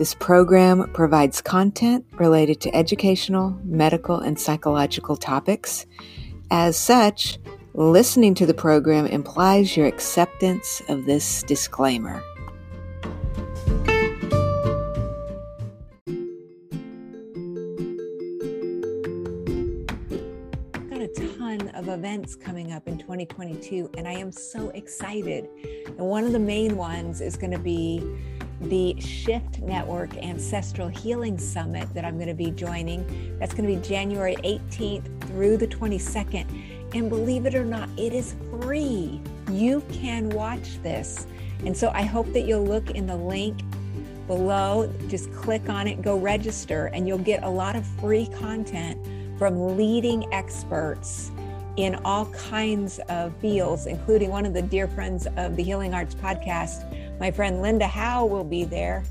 This program provides content related to educational, medical, and psychological topics. As such, listening to the program implies your acceptance of this disclaimer. Got a ton of events coming up in 2022, and I am so excited. And one of the main ones is going to be the Shift Network Ancestral Healing Summit that I'm going to be joining. That's going to be January 18th through the 22nd. And believe it or not, it is free. You can watch this. And so I hope that you'll look in the link below, just click on it, go register, and you'll get a lot of free content from leading experts in all kinds of fields, including one of the dear friends of the Healing Arts podcast, my friend Linda Howe will be there.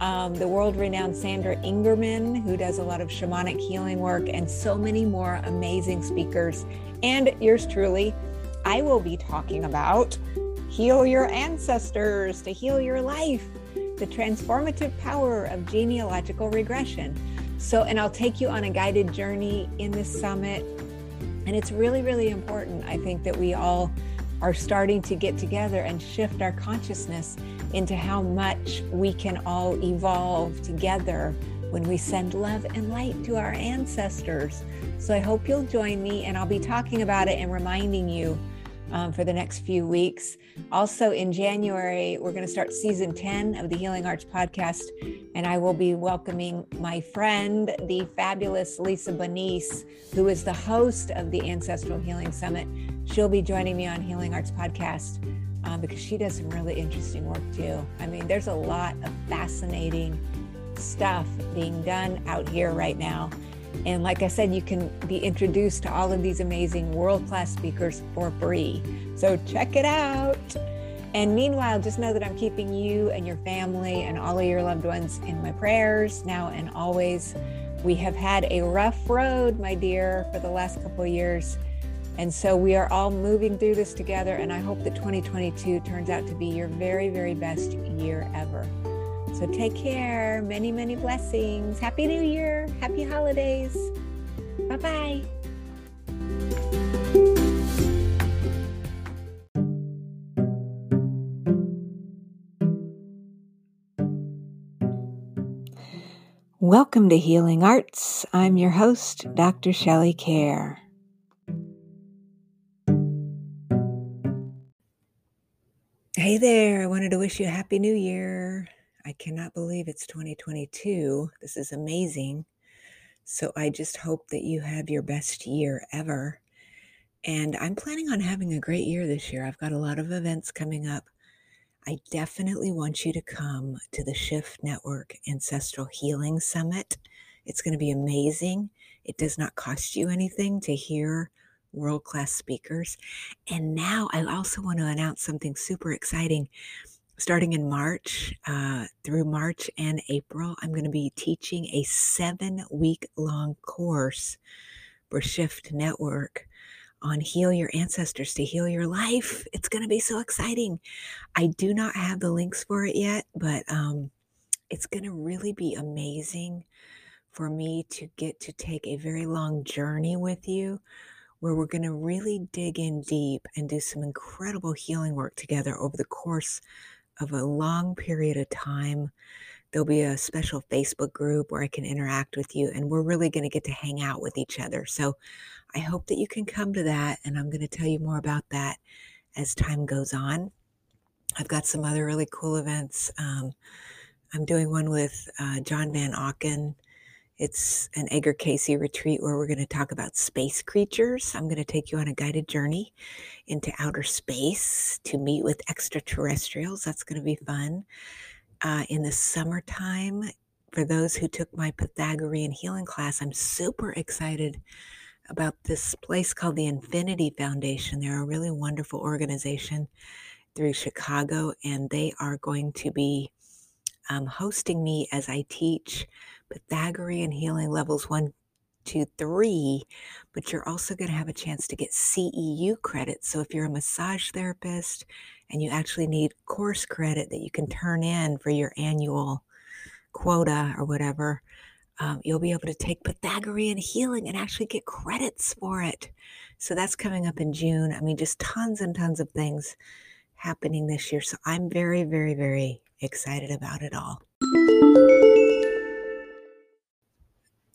Um, the world renowned Sandra Ingerman, who does a lot of shamanic healing work, and so many more amazing speakers. And yours truly, I will be talking about heal your ancestors to heal your life, the transformative power of genealogical regression. So, and I'll take you on a guided journey in this summit. And it's really, really important, I think, that we all are starting to get together and shift our consciousness into how much we can all evolve together when we send love and light to our ancestors. So I hope you'll join me, and I'll be talking about it and reminding you um, for the next few weeks. Also, in January, we're going to start season 10 of the Healing Arts podcast, and I will be welcoming my friend, the fabulous Lisa Benice, who is the host of the Ancestral Healing Summit. She'll be joining me on Healing Arts podcast um, because she does some really interesting work too. I mean, there's a lot of fascinating stuff being done out here right now. And like I said, you can be introduced to all of these amazing world class speakers for free. So check it out. And meanwhile, just know that I'm keeping you and your family and all of your loved ones in my prayers now and always. We have had a rough road, my dear, for the last couple years. And so we are all moving through this together. And I hope that 2022 turns out to be your very, very best year ever. So take care. Many, many blessings. Happy New Year. Happy holidays. Bye bye. Welcome to Healing Arts. I'm your host, Dr. Shelley Kaehr. Hey there, I wanted to wish you a happy new year. I cannot believe it's 2022. This is amazing. So I just hope that you have your best year ever. And I'm planning on having a great year this year. I've got a lot of events coming up. I definitely want you to come to the Shift Network Ancestral Healing Summit. It's going to be amazing. It does not cost you anything to hear world class speakers. And now I also want to announce something super exciting. Starting in March uh, through March and April, I'm going to be teaching a seven week long course for Shift Network on Heal Your Ancestors to Heal Your Life. It's going to be so exciting. I do not have the links for it yet, but um, it's going to really be amazing for me to get to take a very long journey with you where we're going to really dig in deep and do some incredible healing work together over the course of a long period of time there'll be a special Facebook group where I can interact with you, and we're really going to get to hang out with each other. So I hope that you can come to that, and I'm going to tell you more about that as time goes on. I've got some other really cool events. Um, I'm doing one with uh, John Van Auken. It's an Edgar Cayce retreat where we're going to talk about space creatures. I'm going to take you on a guided journey into outer space to meet with extraterrestrials. That's going to be fun. Uh, in the summertime, for those who took my Pythagorean healing class, I'm super excited about this place called the Infinity Foundation. They're a really wonderful organization through Chicago, and they are going to be um, hosting me as I teach Pythagorean healing levels one, two, three. But you're also going to have a chance to get CEU credit. So if you're a massage therapist and you actually need course credit that you can turn in for your annual quota or whatever, um, you'll be able to take Pythagorean healing and actually get credits for it. So that's coming up in June. I mean, just tons and tons of things happening this year. So I'm very, very, very excited about it all.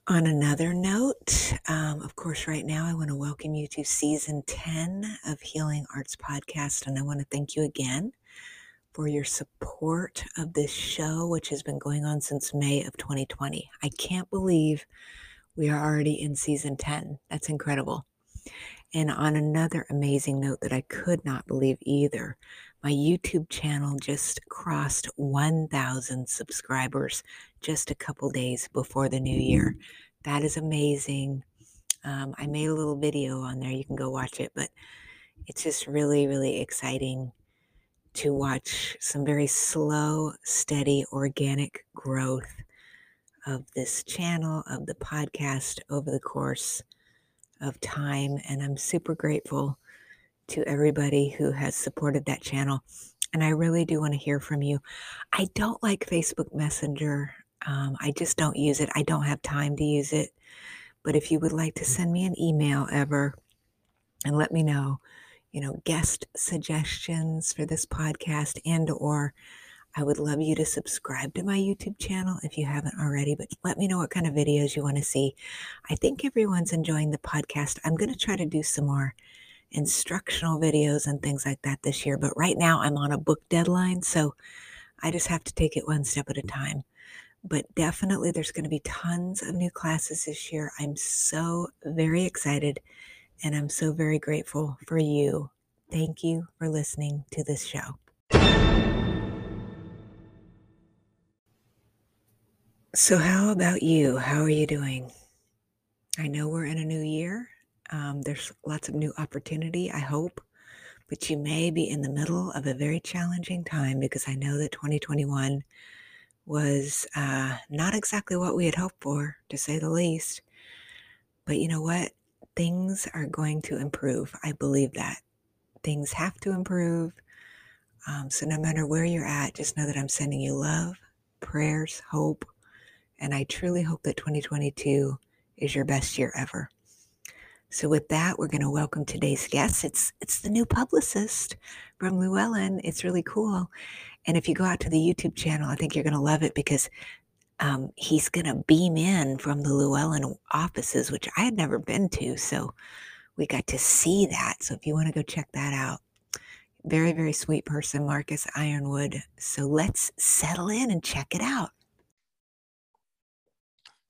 On another note, um, of course, right now I want to welcome you to season 10 of Healing Arts Podcast. And I want to thank you again for your support of this show, which has been going on since May of 2020. I can't believe we are already in season 10. That's incredible. And on another amazing note that I could not believe either, my YouTube channel just crossed 1,000 subscribers just a couple days before the new year. That is amazing. Um, I made a little video on there. You can go watch it, but it's just really, really exciting to watch some very slow, steady, organic growth of this channel, of the podcast over the course of time. And I'm super grateful to everybody who has supported that channel. And I really do want to hear from you. I don't like Facebook Messenger. Um, I just don't use it. I don't have time to use it. But if you would like to send me an email ever and let me know, you know, guest suggestions for this podcast and or I would love you to subscribe to my YouTube channel if you haven't already, but let me know what kind of videos you want to see. I think everyone's enjoying the podcast. I'm going to try to do some more instructional videos and things like that this year, but right now I'm on a book deadline, so I just have to take it one step at a time. But definitely, there's going to be tons of new classes this year. I'm so very excited and I'm so very grateful for you. Thank you for listening to this show. So, how about you? How are you doing? I know we're in a new year. Um, there's lots of new opportunity, I hope, but you may be in the middle of a very challenging time because I know that 2021 was uh, not exactly what we had hoped for, to say the least. But you know what? things are going to improve. I believe that. Things have to improve. Um, so, no matter where you're at, just know that I'm sending you love, prayers, hope, and I truly hope that 2022 is your best year ever. So, with that, we're going to welcome today's guest. It's it's the new publicist from Llewellyn. It's really cool. And if you go out to the YouTube channel, I think you're going to love it because um, he's going to beam in from the Llewellyn offices, which I had never been to. So we got to see that. So if you want to go check that out, very, very sweet person, Markus Ironwood. So let's settle in and check it out.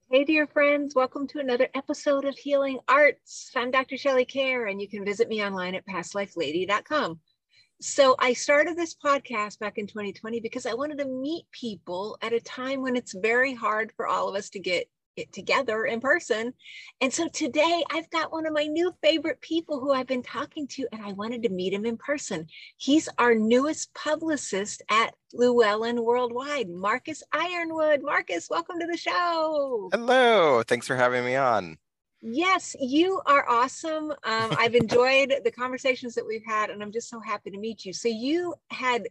Hey, dear friends, welcome to another episode of Healing Arts. I'm Dr. Shelley Kaehr, and you can visit me online at pastlifelady.com so I started this podcast back in 2020 because I wanted to meet people at a time when it's very hard for all of us to get it together in person. And so today I've got one of my new favorite people who I've been talking to, and I wanted to meet him in person. He's our newest publicist at Llewellyn Worldwide, Markus Ironwood. Markus, welcome to the show. Hello. Thanks for having me on. Yes, you are awesome. Um, I've enjoyed the conversations that we've had, and I'm just so happy to meet you. So you had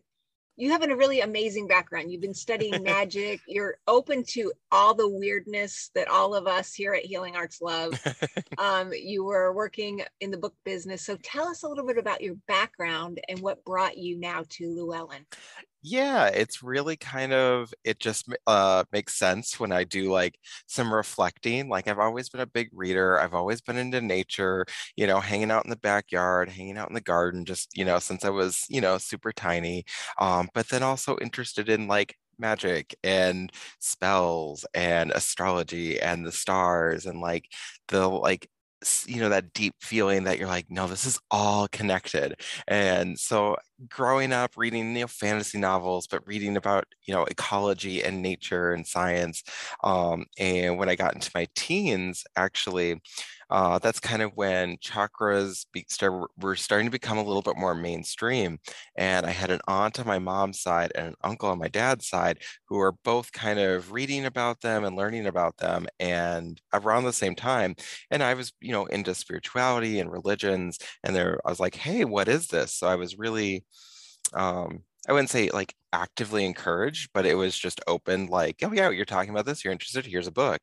you have a really amazing background. You've been studying magic. You're open to all the weirdness that all of us here at Healing Arts love. Um, you were working in the book business. So tell us a little bit about your background and what brought you now to Llewellyn. Yeah, it's really kind of it just uh makes sense when I do like some reflecting. Like I've always been a big reader. I've always been into nature, you know, hanging out in the backyard, hanging out in the garden just, you know, since I was, you know, super tiny. Um, but then also interested in like magic and spells and astrology and the stars and like the like you know that deep feeling that you're like no this is all connected. And so growing up reading you know fantasy novels but reading about you know ecology and nature and science um, and when i got into my teens actually uh, that's kind of when chakras be, start, were starting to become a little bit more mainstream. And I had an aunt on my mom's side and an uncle on my dad's side who were both kind of reading about them and learning about them and around the same time. And I was, you know, into spirituality and religions. And there, I was like, hey, what is this? So I was really, um, I wouldn't say like actively encouraged, but it was just open, like, oh yeah, you're talking about this, you're interested, here's a book.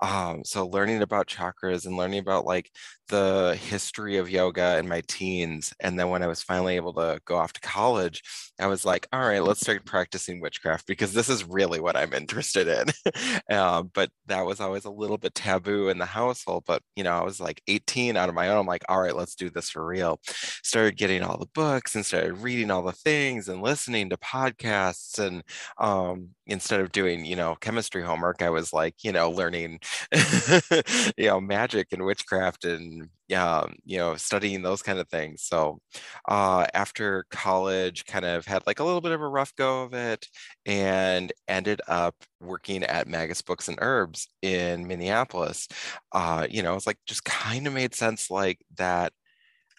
Um, so learning about chakras and learning about like the history of yoga in my teens. And then when I was finally able to go off to college, I was like, all right, let's start practicing witchcraft because this is really what I'm interested in. uh, but that was always a little bit taboo in the household. But you know, I was like 18 out of my own. I'm like, all right, let's do this for real. Started getting all the books and started reading all the things and listening to podcasts podcasts and um, instead of doing you know chemistry homework i was like you know learning you know magic and witchcraft and um, you know studying those kind of things. So uh, after college kind of had like a little bit of a rough go of it and ended up working at magus books and herbs in minneapolis. Uh, you know it's like just kind of made sense like that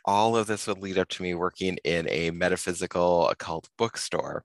all of this would lead up to me working in a metaphysical occult bookstore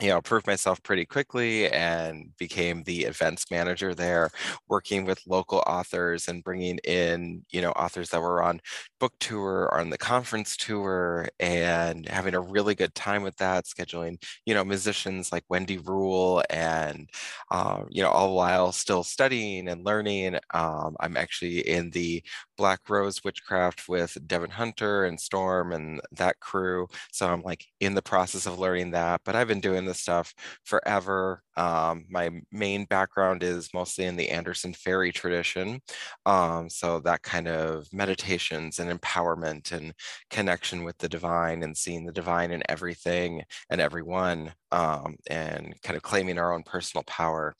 you know, proved myself pretty quickly and became the events manager there, working with local authors and bringing in, you know, authors that were on book tour or on the conference tour and having a really good time with that, scheduling, you know, musicians like Wendy Rule and, um, you know, all while still studying and learning. Um, I'm actually in the Black Rose Witchcraft with Devin Hunter and Storm and that crew. So I'm like in the process of learning that, but I've been doing this stuff forever. Um, my main background is mostly in the Anderson Feri tradition. Um, so that kind of meditations and empowerment and connection with the divine and seeing the divine in everything and everyone um, and kind of claiming our own personal power.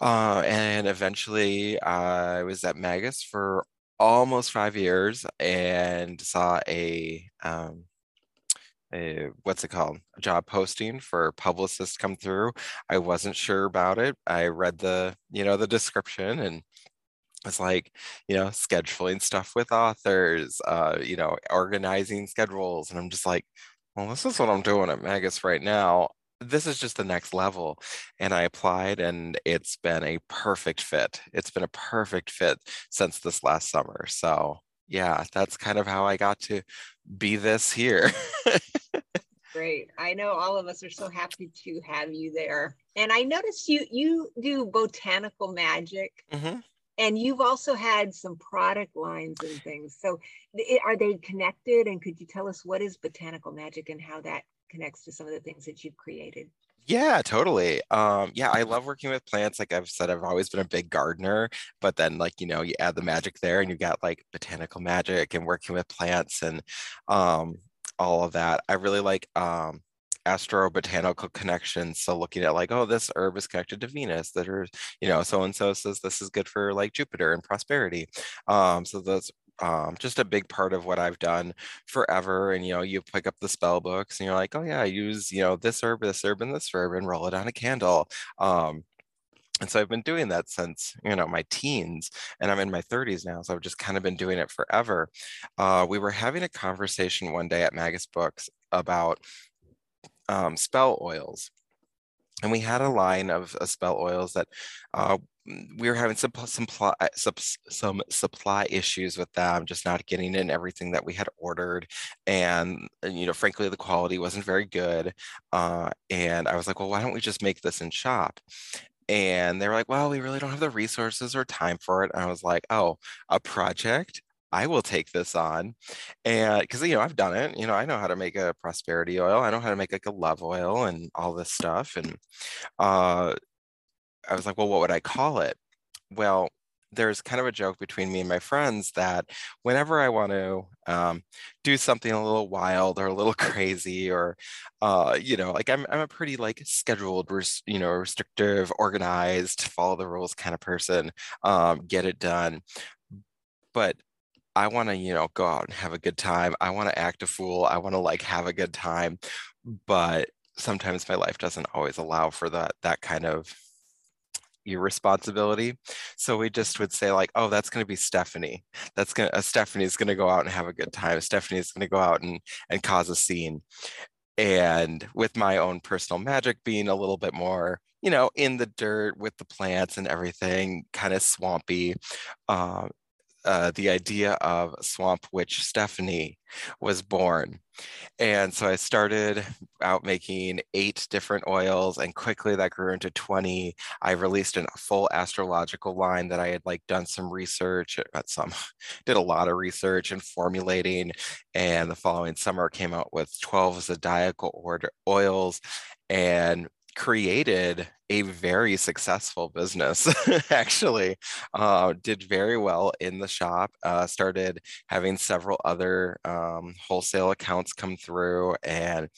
Uh, and eventually I was at Magus for almost five years and saw a um, a what's it called a job posting for publicist come through. I wasn't sure about it. I read the you know the description and it's like you know scheduling stuff with authors uh you know organizing schedules. And i'm just like well this is what i'm doing at magus right now. This is just the next level. And i applied and it's been a perfect fit. It's been a perfect fit since this last summer. So yeah that's kind of how i got to be this here great. I know all of us are so happy to have you there. And I noticed you you do botanical magic. Mm-hmm. And you've also had some product lines and things. So are they connected? And could you tell us what is botanical magic and how that connects to some of the things that you've created? Yeah, totally. Um, yeah, I love working with plants. Like I've said, I've always been a big gardener, but then like, you know, you add the magic there and you got like botanical magic and working with plants and um all of that. I really like um, astrobotanical connections. So looking at like, oh, this herb is connected to Venus. That are, you know, so and so says this is good for like Jupiter and prosperity. Um, so that's um, just a big part of what I've done forever. And you know, you pick up the spell books and you're like, oh yeah, I use you know this herb, this herb, and this herb, and roll it on a candle. Um, and so I've been doing that since you know my teens, and I'm in my 30s now, so I've just kind of been doing it forever. Uh, we were having a conversation one day at Magus Books about um, spell oils, and we had a line of uh, spell oils that uh, we were having some some, some some supply issues with them, just not getting in everything that we had ordered, and you know, frankly, the quality wasn't very good. Uh, and I was like, well, why don't we just make this in shop? And they were like well we really don't have the resources or time for it and i was like oh a project I will take this on. And because, you know, I've done it, you know, I know how to make a prosperity oil. I know how to make like a love oil and all this stuff. And uh, I was like, well, what would I call it? Well, there's kind of a joke between me and my friends that whenever I want to um, do something a little wild or a little crazy, or uh, you know, like I'm I'm a pretty like scheduled, res- you know, restrictive, organized, follow the rules kind of person, um, get it done. But I want to, you know, go out and have a good time. I want to act a fool. I want to like have a good time, but sometimes my life doesn't always allow for that that kind of your responsibility. So we just would say like, oh, that's going to be Stephanie. That's going to, uh, Stephanie's going to go out and have a good time. Stephanie's going to go out and, and cause a scene. And with my own personal magic being a little bit more, you know, in the dirt with the plants and everything, kind of swampy, uh, uh, the idea of Swamp Witch Stephanie was born. And so I started out making eight different oils, and quickly that grew into 20. I released a full astrological line that I had like done some research, uh, some did a lot of research and formulating. And the following summer came out with 12 zodiacal order oils and created a very successful business actually uh, did very well in the shop uh, started having several other um, wholesale accounts come through and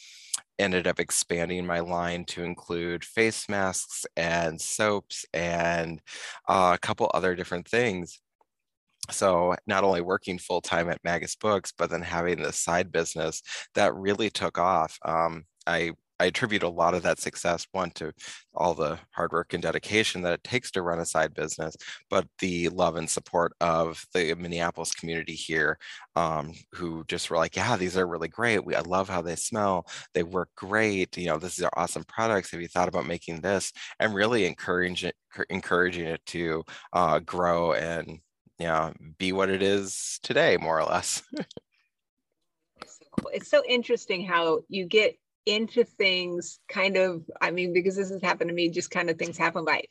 ended up expanding my line to include face masks and soaps and uh, a couple other different things so not only working full time at Magus Books, but then having this side business that really took off. Um, I I attribute a lot of that success, one, to all the hard work and dedication that it takes to run a side business, but the love and support of the Minneapolis community here, um, who just were like, yeah, these are really great. We, I love how they smell. They work great. You know, this is awesome products. Have you thought about making this? And really encouraging, encouraging it to uh, grow and, you know, be what it is today, more or less. it's so interesting how you get into things kind of, I mean, because this has happened to me, just kind of things happen by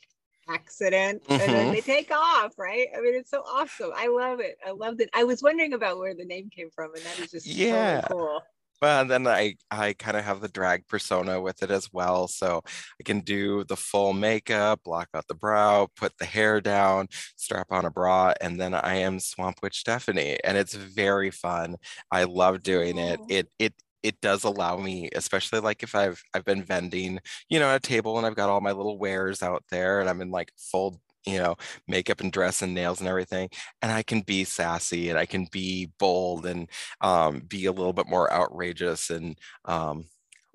accident mm-hmm. and then mm-hmm. they take off, right? I mean, it's so awesome. I love it. I love it. I was wondering about where the name came from, and that is just yeah. so cool. Well, and then I I kind of have the drag persona with it as well, so I can do the full makeup, block out the brow, put the hair down, strap on a bra, and then I am Swamp Witch Stephanie, and it's very fun. I love doing it. It it it does allow me, especially like if I've I've been vending, you know, at a table and I've got all my little wares out there and I'm in like full you know makeup and dress and nails and everything and i can be sassy and i can be bold and um, be a little bit more outrageous and um,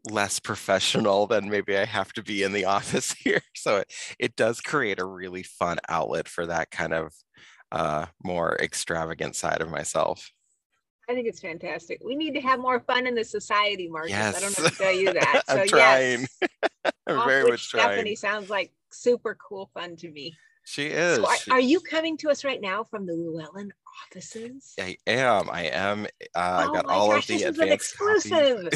less professional than maybe i have to be in the office here. So it, it does create a really fun outlet for that kind of uh, more extravagant side of myself I think it's fantastic. We need to have more fun in the society, Markus. Yes. I don't know to tell you that. So I'm trying. Yes. I'm very much Stephanie trying. sounds like super cool fun to me. She is. So are, are, you coming to us right now from the Llewellyn offices? I am. I am. Uh, oh I've got all gosh, of the advanced exclusive.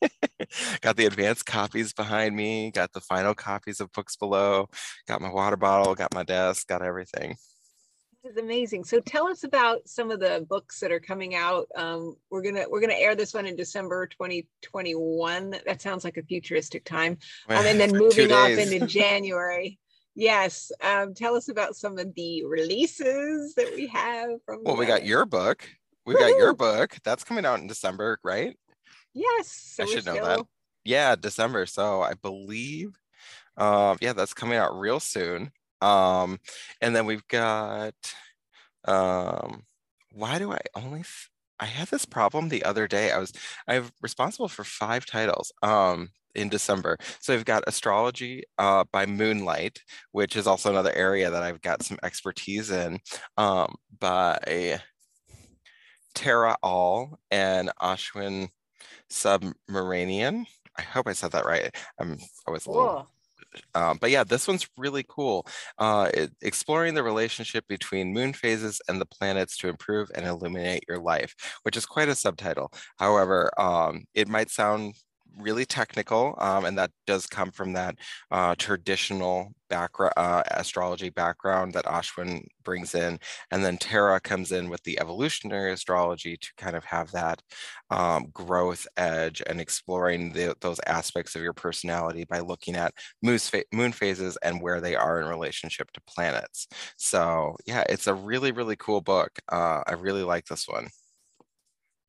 got the advanced copies behind me. Got the final copies of books below. Got my water bottle. Got my desk. Got everything is amazing. So tell us about some of the books that are coming out. Um, we're gonna we're gonna air this one in December 2021. That sounds like a futuristic time. Um, and then moving off into January. Yes. Um, tell us about some of the releases that we have from. Well, we got your book. We got your book. That's coming out in December, right? Yes. So I should know still... that. Yeah, December. So I believe, um, yeah, that's coming out real soon. Um, and then we've got, um, why do I only, I had this problem the other day. I was, I'm responsible for five titles. Um, in December. So I've got astrology uh, by Moonlight, which is also another area that I've got some expertise in, um, by Tara Aal and Ashwin Subramanian. I hope I said that right. I'm always a little um, but yeah, this one's really cool. Uh, it, exploring the relationship between moon phases and the planets to improve and illuminate your life, which is quite a subtitle. However, um, it might sound really technical, um, and that does come from that uh, traditional background, uh, astrology background that Ashwin brings in, and then Tara comes in with the evolutionary astrology to kind of have that um, growth edge and exploring the, those aspects of your personality by looking at moon, phases and where they are in relationship to planets. So yeah, it's a really really cool book. Uh, I really like this one.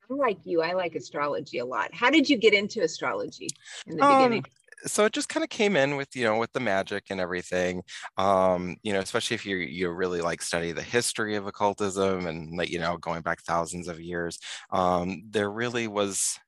I'm like you. I like astrology a lot. How did you get into astrology in the um, beginning? so it just kind of came in with you know with the magic and everything um you know especially if you you really like study the history of occultism and like you know going back thousands of years um there really was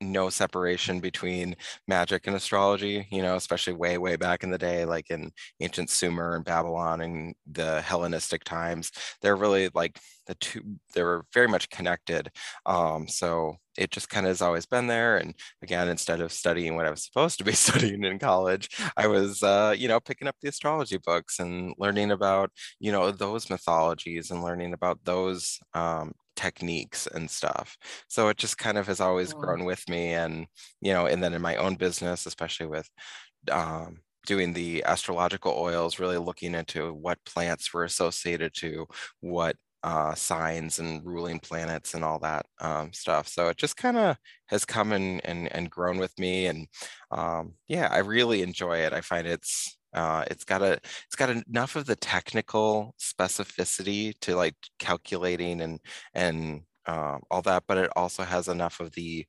no separation between magic and astrology, you know, especially way, way back in the day, like in ancient Sumer and Babylon and the Hellenistic times. They're really like the two, they were very much connected. Um, so it just kind of has always been there. And again, instead of studying what I was supposed to be studying in college, I was, uh, you know, picking up the astrology books and learning about, you know, those mythologies and learning about those um, techniques and stuff. So it just kind of has always grown with me. And, you know, and then in my own business, especially with um, doing the astrological oils, really looking into what plants were associated to what uh, signs and ruling planets and all that um, stuff. So it just kind of has come and, and, and grown with me. And um, yeah, I really enjoy it. I find it's uh, it's got a it's got enough of the technical specificity to like calculating and and uh, all that, but it also has enough of the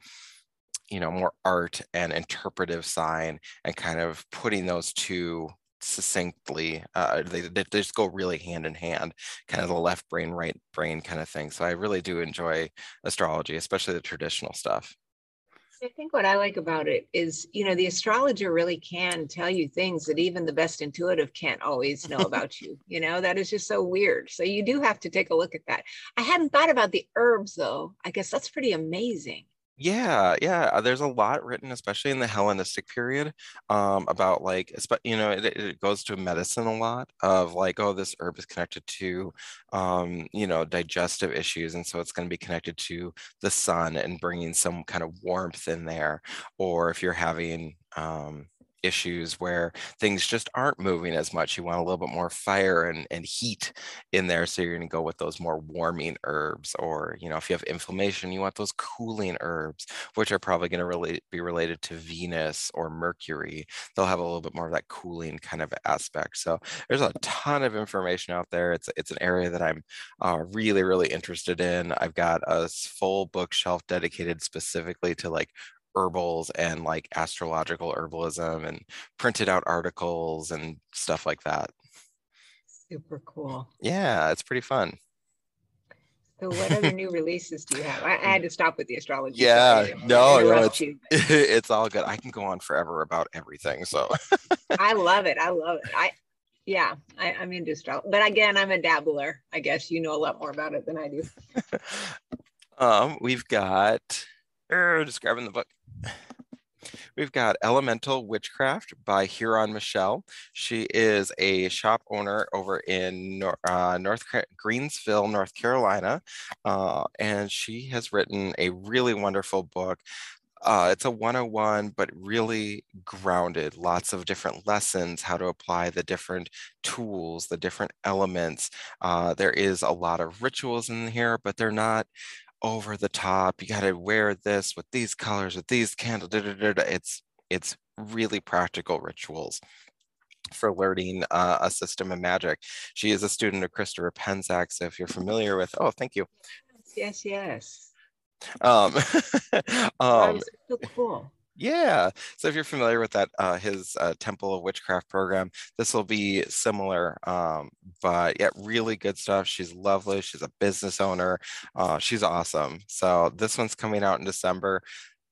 you know more art and interpretive sign and kind of putting those two succinctly uh, they, they just go really hand in hand kind of the left brain right brain kind of thing. So i really do enjoy astrology especially the traditional stuff I think what I like about it is, you know, the astrologer really can tell you things that even the best intuitive can't always know about you. You know, that is just so weird. So you do have to take a look at that. I hadn't thought about the herbs though. I guess that's pretty amazing. Yeah, yeah. Uh, there's a lot written, especially in the Hellenistic period, um, about like, you know, it, it goes to medicine a lot of like, oh, this herb is connected to, um, you know, digestive issues, and so it's going to be connected to the sun and bringing some kind of warmth in there. Or if you're having, um, issues where things just aren't moving as much. You want a little bit more fire and, and heat in there. So you're going to go with those more warming herbs. Or, you know, if you have inflammation, you want those cooling herbs, which are probably going to relate, be related to Venus or Mercury. They'll have a little bit more of that cooling kind of aspect. So there's a ton of information out there. It's, it's an area that I'm uh, really, really interested in. I've got a full bookshelf dedicated specifically to like herbals and like astrological herbalism and printed out articles and stuff like that. Super cool. Yeah, it's pretty fun. So what other new releases do you have? I, I had to stop with the astrology. Yeah, no, no, it's, it's all good. I can go on forever about everything. So I love it. I love it. I yeah, I, I'm into astrology. But again, I'm a dabbler. I guess you know a lot more about it than I do. um, we've got er, just grabbing the book. We've got Elemental Witchcraft by Heron Michelle. She is a shop owner over in uh, North Greensville, North Carolina, uh, and she has written a really wonderful book. Uh, it's a 101, but really grounded, lots of different lessons, how to apply the different tools, the different elements. Uh, there is a lot of rituals in here, but they're not over the top. You got to wear this with these colors, with these candles. Da, da, da, it's it's really practical rituals for learning uh, a system of magic. She is a student of Christopher Penczak. So if you're familiar with, oh, thank you. Yes, yes. Um, um, so cool. Yeah. So if you're familiar with that, uh, his uh, Temple of Witchcraft program, this will be similar. Um, but yeah, really good stuff. She's lovely. She's a business owner. Uh, she's awesome. So this one's coming out in December.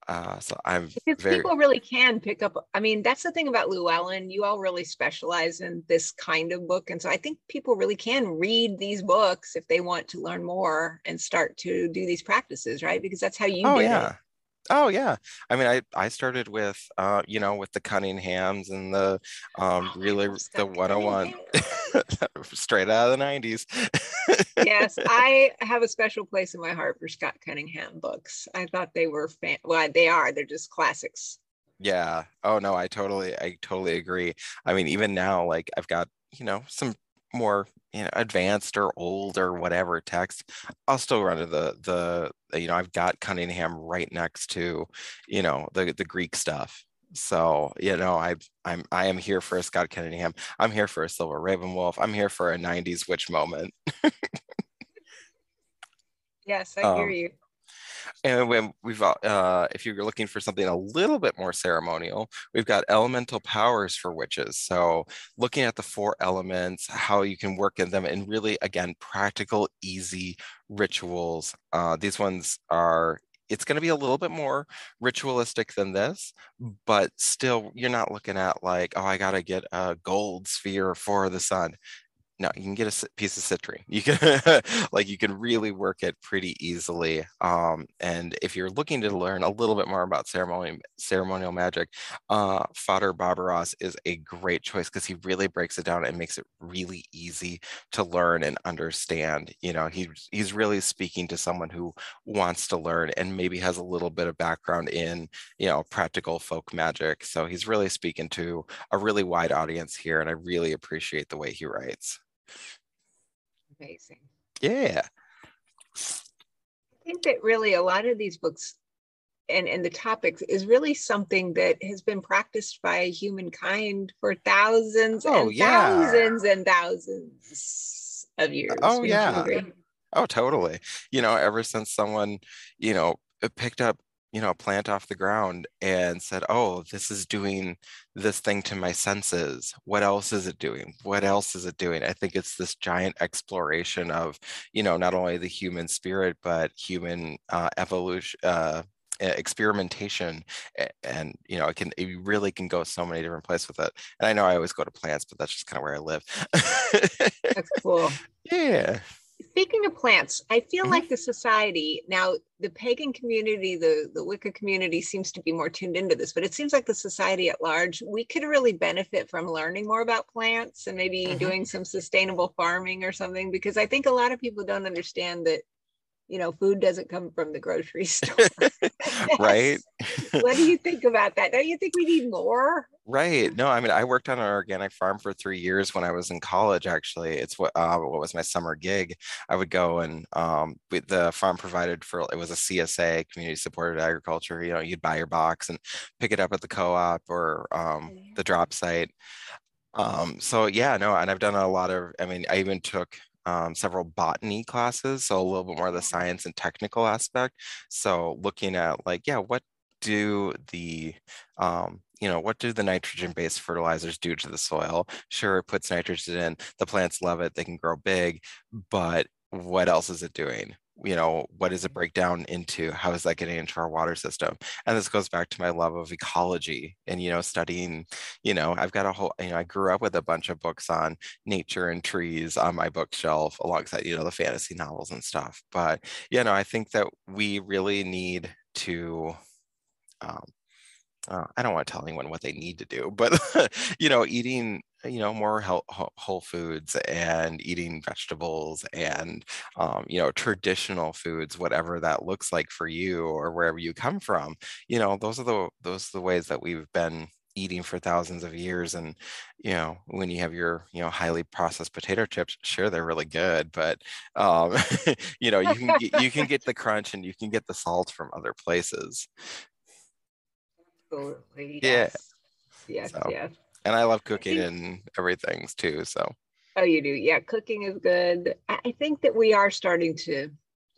Uh, so I'm because very... people really can pick up. I mean, that's the thing about Llewellyn. You all really specialize in this kind of book, and so I think people really can read these books if they want to learn more and start to do these practices, right? Because that's how you. Oh yeah. It. Oh yeah. I mean, I I started with uh, you know, with the Cunninghams and the um oh, really the 101 straight out of the 90s. yes, I have a special place in my heart for Scott Cunningham books. I thought they were fan well, they are, they're just classics. Yeah. Oh no, I totally I totally agree. I mean, even now, like I've got, you know, some more you know advanced or old or whatever text i'll still run to the the you know i've got cunningham right next to you know the the greek stuff. So you know i i'm i am here for a scott cunningham. I'm here for a Silver RavenWolf i'm here for a 90s witch moment. Yes i hear um, you and when we've, uh, if you're looking for something a little bit more ceremonial, we've got elemental powers for witches. So looking at the four elements, how you can work in them, and really, again, practical, easy rituals. Uh, these ones are it's going to be a little bit more ritualistic than this, but still, you're not looking at like, oh, I got to get a gold sphere for the sun no, you can get a piece of citrine. You can like you can really work it pretty easily. Um, and if you're looking to learn a little bit more about ceremonial ceremonial magic, uh, Frater Barrabbas is a great choice because he really breaks it down and makes it really easy to learn and understand. You know, he he's really speaking to someone who wants to learn and maybe has a little bit of background in you know practical folk magic. So he's really speaking to a really wide audience here, and I really appreciate the way he writes. Amazing. Yeah. I think that really a lot of these books and, and the topics is really something that has been practiced by humankind for thousands oh, and yeah. thousands and thousands of years. Oh, yeah. Oh, totally. You know, ever since someone, you know, picked up you know plant off the ground and said oh this is doing this thing to my senses. What else is it doing? What else is it doing? I think it's this giant exploration of you know not only the human spirit but human uh, evolution uh, experimentation and you know it can it really can go so many different places with it. And i know i always go to plants but that's just kind of where i live. That's cool. Yeah Speaking of plants, I feel mm-hmm. like the society now, the pagan community, the the Wicca community seems to be more tuned into this, but it seems like the society at large, we could really benefit from learning more about plants and maybe mm-hmm. doing some sustainable farming or something. Because I think a lot of people don't understand that you know, food doesn't come from the grocery store. right. what do you think about that? Don't you think we need more? Right. No, I mean, I worked on an organic farm for three years when I was in college. Actually, it's what uh, what was my summer gig. I would go and um, the farm provided for it was a CSA, community supported agriculture. You know, you'd buy your box and pick it up at the co-op or um, the drop site. Um, so yeah, no, and I've done a lot of. I mean, I even took um, several botany classes, so a little bit more of the science and technical aspect. So looking at like, yeah, what do the um, you know, what do the nitrogen-based fertilizers do to the soil? Sure, it puts nitrogen in, the plants love it, they can grow big, but what else is it doing? You know what does it break down into how is that getting into our water system? And this goes back to my love of ecology and you know studying you know i've got a whole you know i grew up with a bunch of books on nature and trees on my bookshelf alongside you know the fantasy novels and stuff. But you know i think that we really need to um, uh, I don't want to tell anyone what they need to do, but you know, eating you know more whole foods and eating vegetables and um, you know traditional foods whatever that looks like for you or wherever you come from you know those are the those are the ways that we've been eating for thousands of years and you know when you have your you know highly processed potato chips sure they're really good but um you know you can get, you can get the crunch and you can get the salt from other places Absolutely. Yes. Yeah. Yes. So, yes. And I love cooking I think, and everything too. So. Oh, you do. Yeah, cooking is good. I think that we are starting to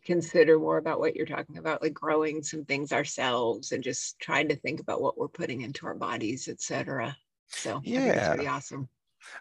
consider more about what you're talking about, like growing some things ourselves and just trying to think about what we're putting into our bodies, etc. So yeah, that's pretty awesome.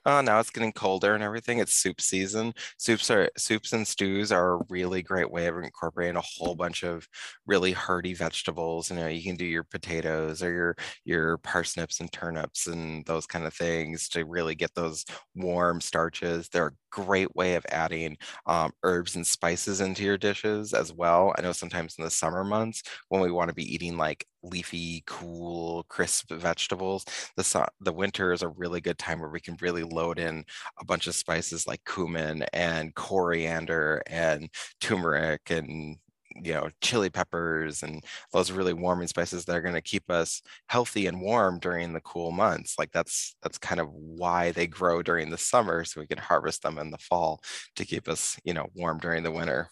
Oh, now it's getting colder and everything. It's soup season. Soups are soups and stews are a really great way of incorporating a whole bunch of really hearty vegetables. You know, you can do your potatoes or your your parsnips and turnips and those kind of things to really get those warm starches. They're a great way of adding um, herbs and spices into your dishes as well. I know sometimes in the summer months when we want to be eating like leafy, cool, crisp vegetables. The the winter is a really good time where we can really load in a bunch of spices like cumin and coriander and turmeric and you know chili peppers and those really warming spices that are going to keep us healthy and warm during the cool months like that's that's kind of why they grow during the summer so we can harvest them in the fall to keep us you know warm during the winter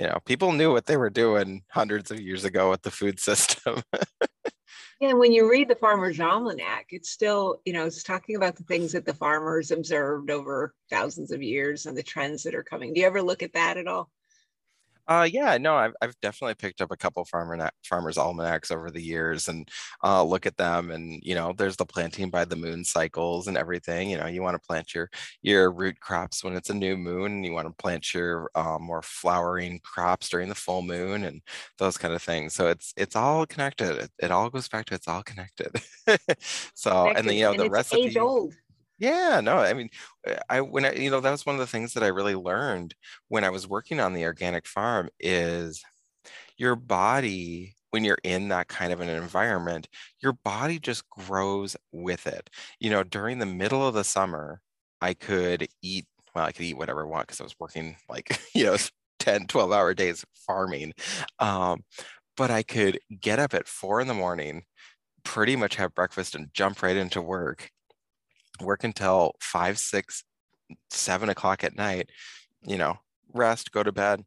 you know people knew what they were doing hundreds of years ago with the food system. Yeah when you read the farmer's almanac it's still you know it's talking about the things that the farmers observed over thousands of years and the trends that are coming. Do you ever look at that at all uh, yeah, no, I've, I've definitely picked up a couple farmer farmers almanacs over the years and uh, look at them. And you know, there's the planting by the moon cycles and everything. You know, you want to plant your your root crops when it's a new moon, and you want to plant your uh, more flowering crops during the full moon, and those kind of things. So it's it's all connected. It, it all goes back to it's all connected. so connected. and then you know and the recipe. Age old. Yeah, no, I mean, uh, I when I, you know, that was one of the things that I really learned when I was working on the organic farm is your body when you're in that kind of an environment, your body just grows with it. You know, during the middle of the summer, I could eat, well, I could eat whatever I want because I was working like, you know, 10, 12 hour days farming. Um, but I could get up at four in the morning, pretty much have breakfast and jump right into work work until five, six, seven o'clock at night, you know, rest, go to bed,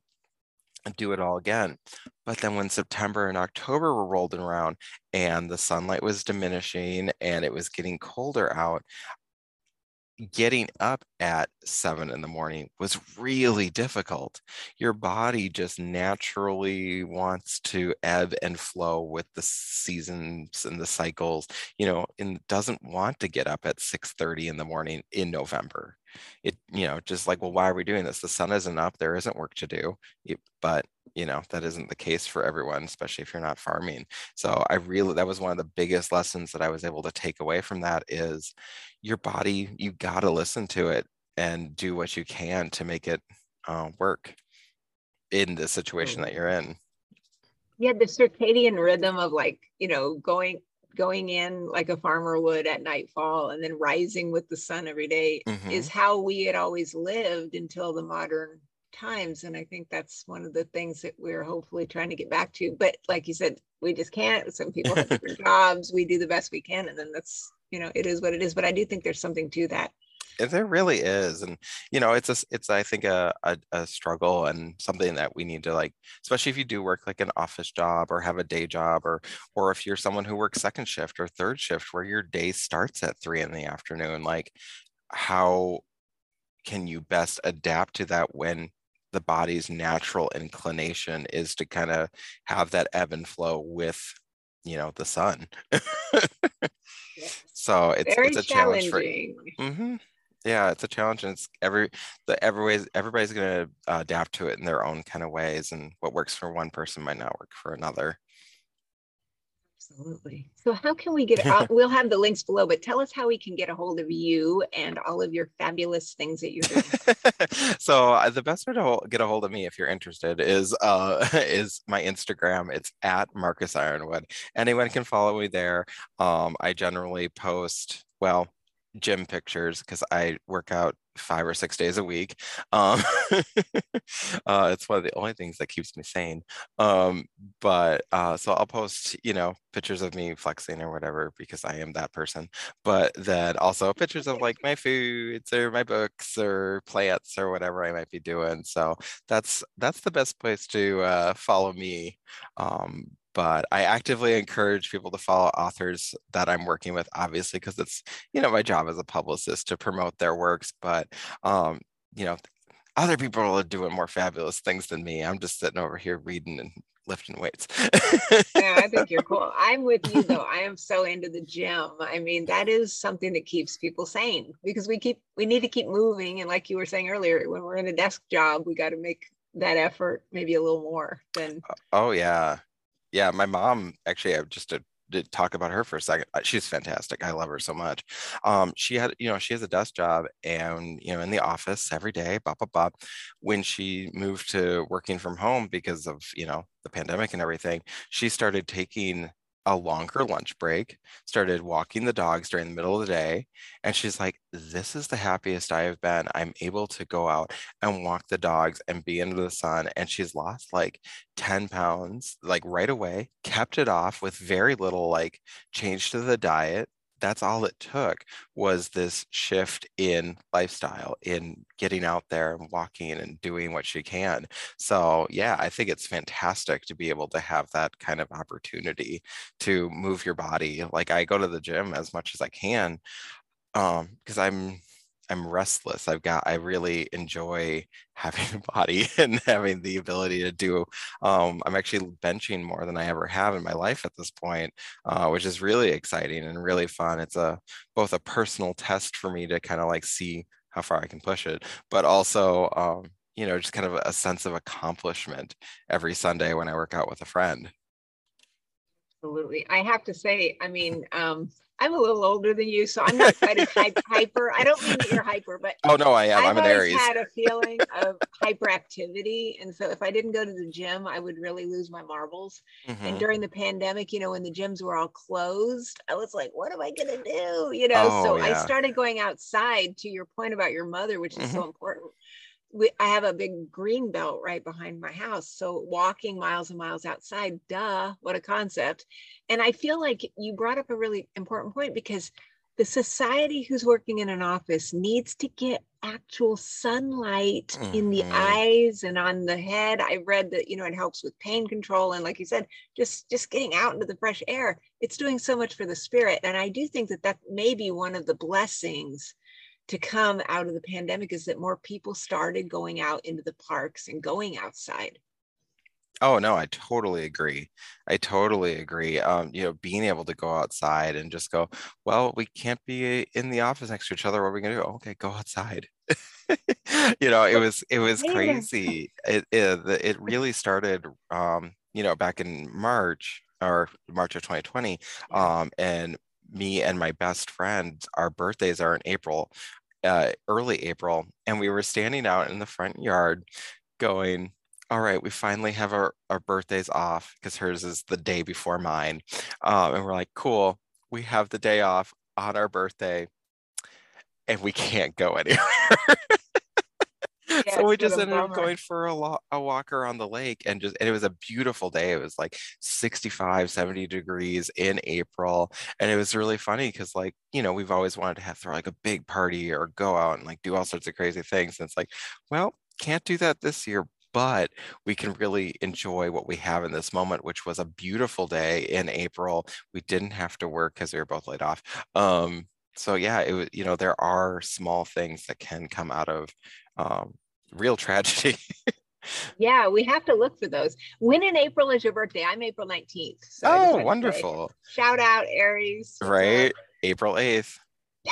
and do it all again. But then when September and October were rolled around and the sunlight was diminishing and it was getting colder out, getting up at seven in the morning was really difficult. Your body just naturally wants to ebb and flow with the seasons and the cycles, you know, and doesn't want to get up at 6 30 in the morning in November. It, you know, just like, well, why are we doing this? The sun isn't up, there isn't work to do. But you know that isn't the case for everyone especially if you're not farming. So i really that was one of the biggest lessons that i was able to take away from that is your body you got to listen to it and do what you can to make it uh, work in the situation that you're in. Yeah the circadian rhythm of like you know going going in like a farmer would at nightfall and then rising with the sun every day mm-hmm. is how we had always lived until the modern times and i think that's one of the things that we're hopefully trying to get back to but like you said we just can't. Some people have different jobs. We do the best we can and then that's you know it is what it is but i do think there's something to that. There really is and you know it's a it's i think a, a, a, struggle and something that we need to like especially if you do work like an office job or have a day job or or if you're someone who works second shift or third shift where your day starts at three in the afternoon like how can you best adapt to that when the body's natural inclination is to kind of have that ebb and flow with you know the sun. So it's Very it's a challenge for mm-hmm. yeah it's a challenge and it's every the everybody's everybody's going to adapt to it in their own kind of ways and what works for one person might not work for another Absolutely. So, how can we get? Uh, we'll have the links below, but tell us how we can get a hold of you and all of your fabulous things that you're doing. so, uh, the best way to get a hold of me, if you're interested, is uh, is my Instagram. It's at Markus Ironwood. Anyone can follow me there. Um, I generally post well gym pictures because I work out five or six days a week. Um, uh, it's one of the only things that keeps me sane. Um, but uh, so I'll post, you know, pictures of me flexing or whatever because I am that person. But then also pictures of like my foods or my books or plants or whatever I might be doing. So that's that's the best place to uh, follow me. Um, but I actively encourage people to follow authors that I'm working with, obviously, because it's, you know, my job as a publicist to promote their works. But, um, you know, other people are doing more fabulous things than me. I'm just sitting over here reading and lifting weights. yeah, I think you're cool. I'm with you though. I am so into the gym. I mean, that is something that keeps people sane because we keep we need to keep moving. And like you were saying earlier, when we're in a desk job, we got to make that effort maybe a little more than oh yeah yeah, my mom actually, I just to, to, talk about her for a second. Uh, she's fantastic. I love her so much. Um, she had, you know, she has a desk job and you know in the office every day. Blah blah blah. When she moved to working from home because of you know the pandemic and everything, she started taking a longer lunch break, started walking the dogs during the middle of the day. And she's like, This is the happiest I have been. I'm able to go out and walk the dogs and be into the sun. And she's lost like 10 pounds, like right away, kept it off with very little like change to the diet that's all it took was this shift in lifestyle in getting out there and walking and doing what she can. So yeah i think it's fantastic to be able to have that kind of opportunity to move your body. Like i go to the gym as much as i can um because i'm I'm restless. I've got I really enjoy having a body and having the ability to do. Um, I'm actually benching more than I ever have in my life at this point, uh, which is really exciting and really fun. It's a both a personal test for me to kind of like see how far I can push it, but also um, you know just kind of a sense of accomplishment every Sunday when I work out with a friend. Absolutely. I have to say, I mean, um, I'm a little older than you, so I'm not quite as hyper. I don't mean that you're hyper, but oh no, I am. I've I'm an Aries. had a feeling of hyperactivity, and so if I didn't go to the gym, I would really lose my marbles. Mm-hmm. And during the pandemic, you know, when the gyms were all closed, I was like, "What am I gonna do?" You know, oh, so yeah. I started going outside. To your point about your mother, which is mm-hmm. so important we, I have a big green belt right behind my house. So walking miles and miles outside, duh, what a concept. And I feel like you brought up a really important point because the society who's working in an office needs to get actual sunlight mm-hmm. in the mm-hmm. eyes and on the head i read that you know it helps with pain control and like you said just just getting out into the fresh air it's doing so much for the spirit and i do think that that may be one of the blessings to come out of the pandemic is that more people started going out into the parks and going outside. Oh no, I totally agree. I totally agree. Um, you know, being able to go outside and just go, well, we can't be in the office next to each other. What are we gonna do? Okay, go outside. you know, it was it was crazy. It it, it really started um, you know, back in March or March of 2020. Um, and me and my best friend, our birthdays are in April, uh, early April, and we were standing out in the front yard going, all right, we finally have our, our birthdays off because hers is the day before mine. Um, and we're like, cool, we have the day off on our birthday and we can't go anywhere. So we just ended up going for a, lo- a walk around the lake and just and it was a beautiful day it was like 65 70 degrees in april and it was really funny because like you know we've always wanted to have throw like a big party or go out and like do all sorts of crazy things and it's like well can't do that this year but we can really enjoy what we have in this moment, which was a beautiful day in April. We didn't have to work because we were both laid off. Um, so yeah, it was, you know, there are small things that can come out of um, real tragedy. yeah, we have to look for those. When in April is your birthday? I'm April 19th. So oh, wonderful. Shout out Aries. Right. April 8th. Yeah.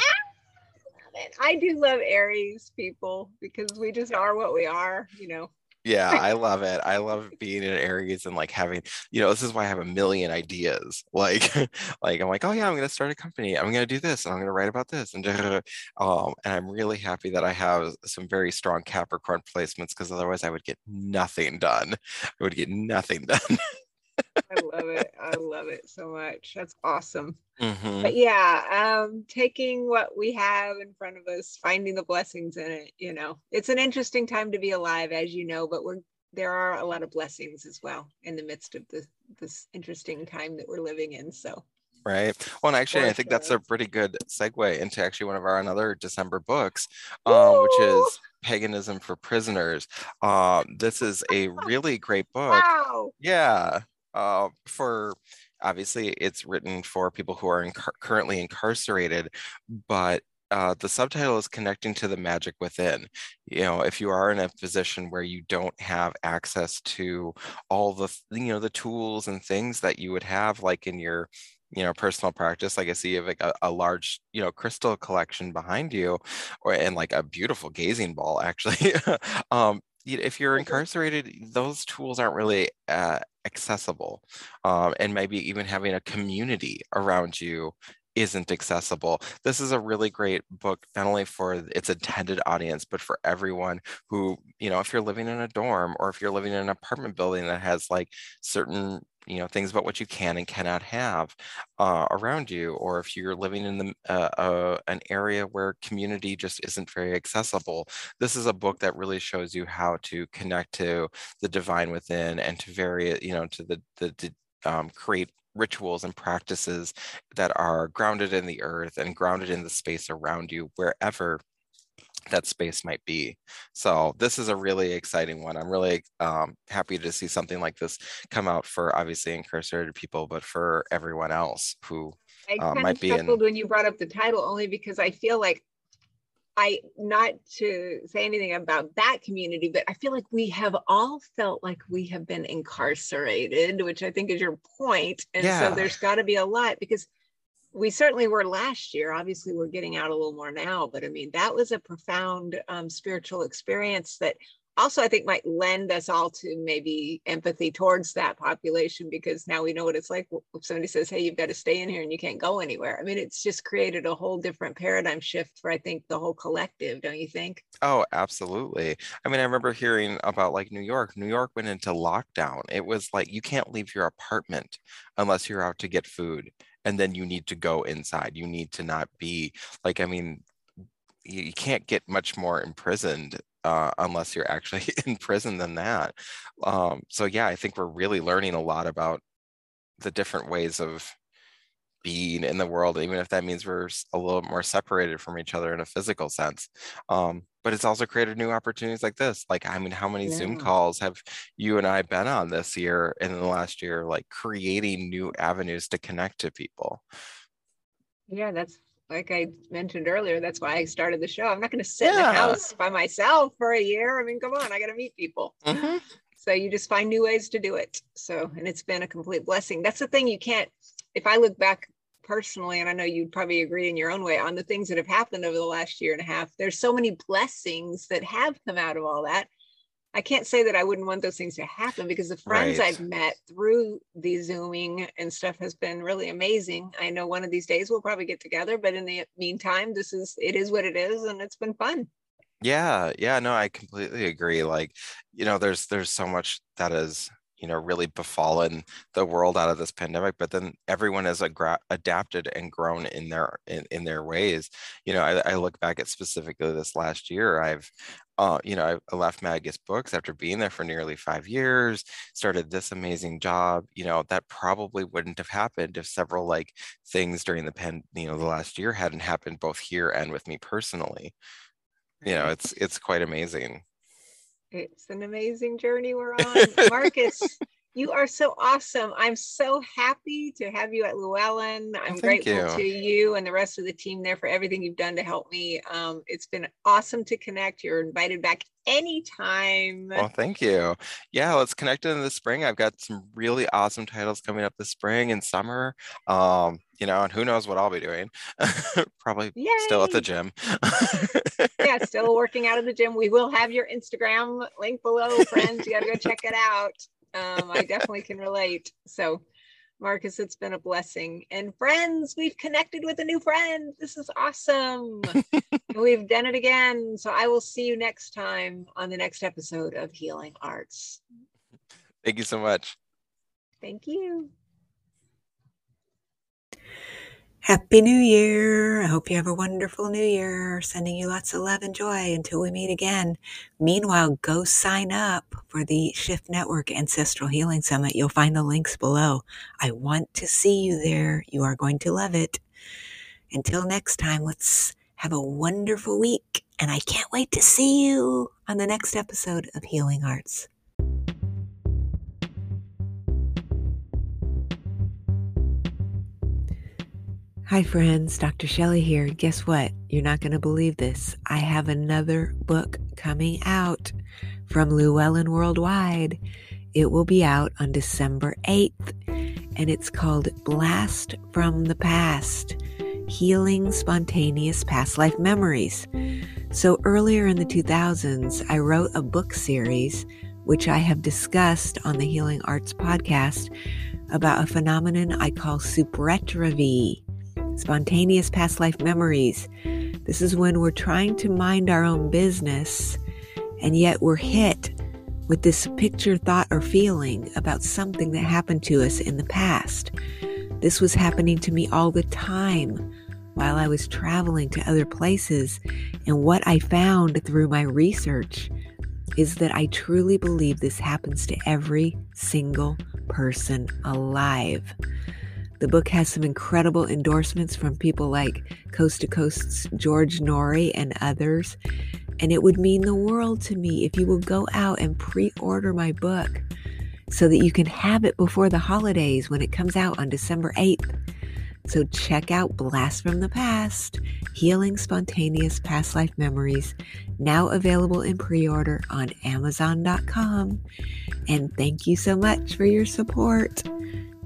Love it. I do love Aries people because we just are what we are, you know yeah i love it. I love being in Aries and like having you know this is why i have a million ideas. Like like i'm like oh yeah i'm to start a company. I'm to do this and i'm to write about this. And um and i'm really happy that i have some very strong capricorn placements because otherwise i would get nothing done. I would get nothing done I love it. I love it so much. That's awesome. Mm-hmm. But yeah, um, taking what we have in front of us, finding the blessings in it. You know, it's an interesting time to be alive, as you know. But we're there are a lot of blessings as well in the midst of this this interesting time that we're living in. So. Right. Well, and actually, I think that's a pretty good segue into actually one of our another December books, um, which is Paganism for Prisoners. Uh, this is a really great book. Wow. Yeah uh, for obviously it's written for people who are inc- currently incarcerated, but uh, the subtitle is connecting to the magic within. You know, if you are in a position where you don't have access to all the, you know, the tools and things that you would have like in your, you know, personal practice, like I see you have like a, a large, you know, crystal collection behind you, or and like a beautiful gazing ball actually. um, if you're incarcerated, those tools aren't really uh, accessible. Um, and maybe even having a community around you isn't accessible. This is a really great book, not only for its intended audience, but for everyone who, you know, if you're living in a dorm or if you're living in an apartment building that has like certain you know things about what you can and cannot have uh, around you or if you're living in the, uh, uh, an area where community just isn't very accessible this is a book that really shows you how to connect to the divine within and to vary you know to the the, the um, create rituals and practices that are grounded in the earth and grounded in the space around you wherever that space might be. So this is a really exciting one. I'm really um, happy to see something like this come out for obviously incarcerated people, but for everyone else who uh, might be in. when you brought up the title, only because I feel like I not to say anything about that community, but I feel like we have all felt like we have been incarcerated, which I think is your point. And yeah. so there's got to be a lot because we certainly were last year. Obviously, we're getting out a little more now, but I mean, that was a profound um, spiritual experience that also I think might lend us all to maybe empathy towards that population because now we know what it's like if somebody says, Hey, you've got to stay in here and you can't go anywhere. I mean, it's just created a whole different paradigm shift for, I think, the whole collective, don't you think? Oh, absolutely. I mean, I remember hearing about like New York. New York went into lockdown. It was like you can't leave your apartment unless you're out to get food and then you need to go inside. You need to not be like i mean you, you can't get much more imprisoned uh, unless you're actually in prison than that. Um, so yeah i think we're really learning a lot about the different ways of being in the world, even if that means we're a little more separated from each other in a physical sense. Um, but it's also created new opportunities like this. Like, I mean, how many yeah. Zoom calls have you and I been on this year and in the last year, like creating new avenues to connect to people? Yeah, that's like I mentioned earlier. That's why I started the show. I'm not going to sit yeah. in the house by myself for a year. I mean, come on, I got to meet people. Mm-hmm. So you just find new ways to do it. So, and it's been a complete blessing. That's the thing you can't if I look back personally, and I know you'd probably agree in your own way on the things that have happened over the last year and a half, there's so many blessings that have come out of all that. I can't say that I wouldn't want those things to happen because the friends right. I've met through the Zooming and stuff has been really amazing. I know one of these days we'll probably get together, but in the meantime, this is it is what it is, and it's been fun. Yeah, yeah, no, I completely agree. Like, you know, there's there's so much that is you know really befallen the world out of this pandemic but then everyone has agra- adapted and grown in their in, in their ways. You know I, I, look back at specifically this last year i've uh, you know I, left Magus books after being there for nearly five years started this amazing job you know that probably wouldn't have happened if several like things during the pen you know the last year hadn't happened both here and with me personally. You know it's it's quite amazing it's an amazing journey we're on. Markus, you are so awesome. I'm so happy to have you at Llewellyn. I'm grateful you. to you and the rest of the team there for everything you've done to help me. Um, it's been awesome to connect. You're invited back anytime. Well, thank you. Yeah, let's connect in the spring. I've got some really awesome titles coming up this spring and summer. Um, you know, and who knows what I'll be doing. Probably Yay. still at the gym. yeah, still working out of the gym. We will have your Instagram link below, friends. You got to go check it out. Um, I definitely can relate. So, Markus, it's been a blessing. And friends, we've connected with a new friend. This is awesome. we've done it again. So, I will see you next time on the next episode of Healing Arts. Thank you so much. Thank you. Happy New Year. I hope you have a wonderful New Year. Sending you lots of love and joy until we meet again. Meanwhile, go sign up for the Shift Network Ancestral Healing Summit. You'll find the links below. I want to see you there. You are going to love it. Until next time, let's have a wonderful week. And I can't wait to see you on the next episode of Healing Arts. Hi, friends. Dr. Shelley here. Guess what? You're not going to believe this. I have another book coming out from Llewellyn Worldwide. It will be out on December 8th, and it's called Blast from the Past Healing Spontaneous Past Life Memories. So, earlier in the 2000s, I wrote a book series, which I have discussed on the Healing Arts podcast, about a phenomenon I call supretravie spontaneous past life memories. This is when we're trying to mind our own business and yet we're hit with this picture, thought, or feeling about something that happened to us in the past. This was happening to me all the time while I was traveling to other places. And what I found through my research is that I truly believe this happens to every single person alive. The book has some incredible endorsements from people like Coast to Coast's George Noory and others. And it would mean the world to me if you will go out and pre order my book so that you can have it before the holidays when it comes out on December 8th. So check out Blast from the Past Healing Spontaneous Past Life Memories, now available in pre order on Amazon.com. And thank you so much for your support.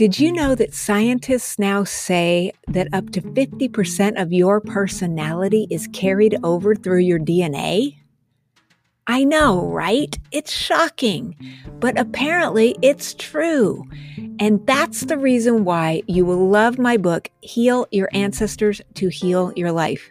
Did you know mm. that scientists now say that up to 50% of your personality is carried over through your DNA? I know, right? It's shocking, but apparently it's true. And that's the reason why you will love my book, Heal Your Ancestors to Heal Your Life.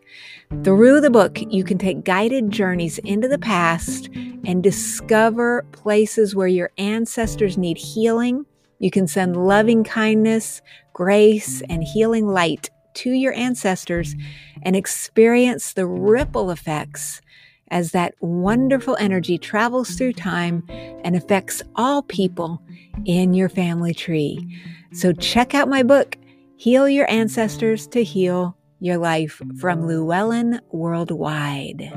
Through the book, you can take guided journeys into the past and discover places where your ancestors need healing you can send loving kindness, grace, and healing light to your ancestors and experience the ripple effects as that wonderful energy travels through time and affects all people in your family tree. So check out my book, Heal Your Ancestors to Heal Your Life from Llewellyn Worldwide.